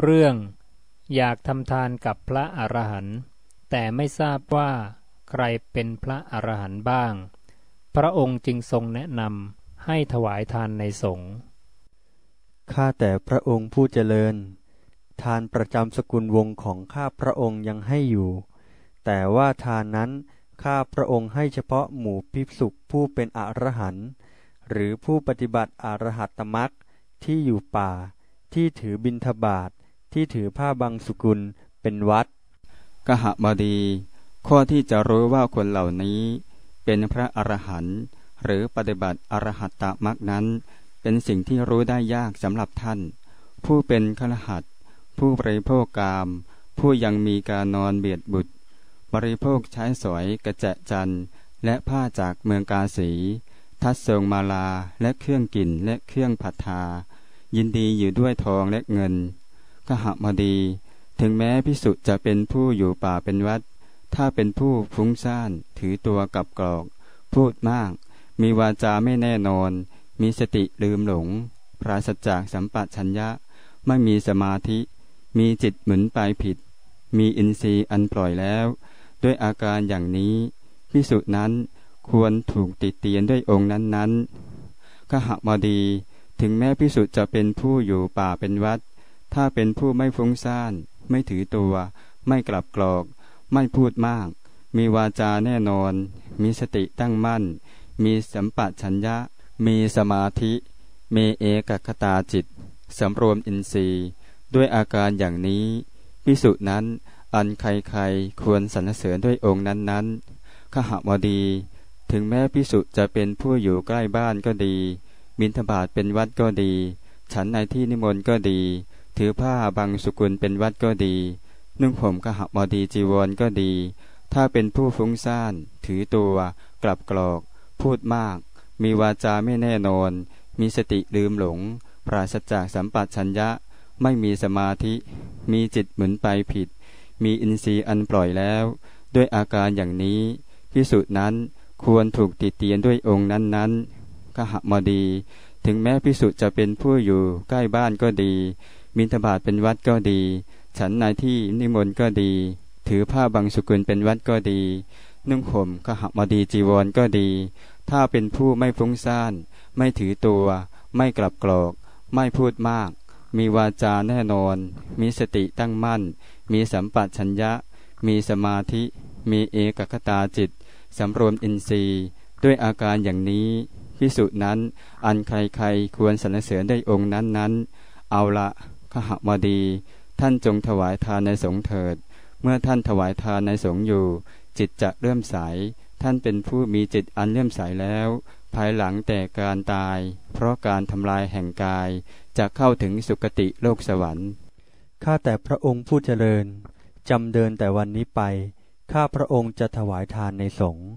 เรื่องอยากทำทานกับพระอรหันต์แต่ไม่ทราบว่าใครเป็นพระอรหันต์บ้าง พระองค์จึงทรงแนะนำให้ถวายทานในสงฆ์ข้าแต่พระองค์ผู้เจริญ ทานประจำสกุลวงศ์ของข้าพระองค์ยังให้อยู่ แต่ว่าทานนั้นข้าพระองค์ให้เฉพาะหมู่ภิกษุผู้เป็นอรหันต์หรือผู้ปฏิบัติอรหัตตมักที่อยู่ป่าที่ถือบิณฑบาต ที่ถือผ้าบางสุกุลเป็นวัด กหบดี ข้อที่จะรู้ว่าคนเหล่านี้ เป็นพระอรหันต์หรือปฏิบัติอรหัตตมักนั้น เป็นสิ่งที่รู้ได้ยากสำหรับท่าน ผู้เป็นขลหัดผู้บริโภคกาม ผู้ยังมีการนอนเบียดบุตร บริโภคใช้สอยกระจะจันและผ้าจากเมืองกาสี ทัดทรงมาลาและเครื่องกินและเครื่องผัดทา ยินดีอยู่ด้วยทองและเงิน กหบดี ถึงแม้พิสุจะเป็นผู้อยู่ป่าเป็นวัด ถ้าเป็นผู้ฟุ้งซ่านถือตัวกับกรอก พูดมาก มีวาจาไม่แน่นอน มีสติลืมหลง ปราศจากสัมปชัญญะ ไม่มีสมาธิ มีจิตหมุนไปผิด มีอินทรีย์อันปล่อยแล้ว ด้วยอาการอย่างนี้พิสุนั้นควรถูกติดเตียนด้วยองค์นั้นๆขหบดี ถึงแม้พิสุจะเป็นผู้อยู่ป่าเป็นวัด ถ้าเป็นผู้ไม่ฟุ้งซ่าน ไม่ถือตัว ไม่กลับกรอก ไม่พูดมาก มีวาจาแน่นอน มีสติตั้งมั่น มีสัมปชัญญะ มีสมาธิ มีเอกคตาจิต สำรวมอินทรีย์ ด้วยอาการอย่างนี้พิสุนั้นอันใครๆควรสรรเสริญด้วยองค์นั้นๆขหวดี ถึงแม้พิสุจะเป็นผู้อยู่ใกล้บ้านก็ดีมินทบาทเป็นวัดก็ดี ฉันในที่นิมนต์ก็ดี ถือผ้าบางสุกุลเป็นวัดก็ดี นุ่งผมกหบดีจีวรก็ดี ถ้าเป็นผู้ฟุ้งซ่าน ถือตัว กลับกรอก พูดมาก มีวาจาไม่แน่นอน มีสติลืมหลง ปราศจากสัมปัชัญญะ ไม่มีสมาธิ มีจิตหมุนไปผิด มีอินทรีย์อันปล่อยแล้ว ด้วยอาการอย่างนี้พิสุนั้นควรถูกติเตียนด้วยองค์นั้นๆกหมดี ถึงแม้พิสุจะเป็นผู้อยู่ใกล้บ้านก็ดี มินทบาทเป็นวัดก็ดี ฉันในที่นิมนต์ก็ดี ถือผ้าบางสุกุลเป็นวัดก็ดี นุ่งห่มขหบดีจีวรก็ดี ถ้าเป็นผู้ไม่ฟุ้งซ่าน ไม่ถือตัว ไม่กลับกรอกไม่พูดมาก มีวาจาแน่นอน มีสติตั้งมั่น มีสัมปัชัญญะ มีสมาธิ มีเอกคตาจิต สำรวมอินทรีย์ ด้วยอาการอย่างนี้พิสุนั้น อันใครๆควรสรรเสริญได้องค์นั้นๆเอาละ ขหบดี ท่านจงถวายทานในสงเถิด เมื่อท่านถวายทานในสงอยู่ จิตจะเริ่มใส ท่านเป็นผู้มีจิตอันเลื่อมใสแล้ว ภายหลังแต่การตาย เพราะการทำลายแห่งกาย จะเข้าถึงสุคติโลกสวรรค์ ข้าแต่พระองค์ผู้เจริญจำเดินแต่วันนี้ไป ข้าพระองค์จะถวายทานในสงฆ์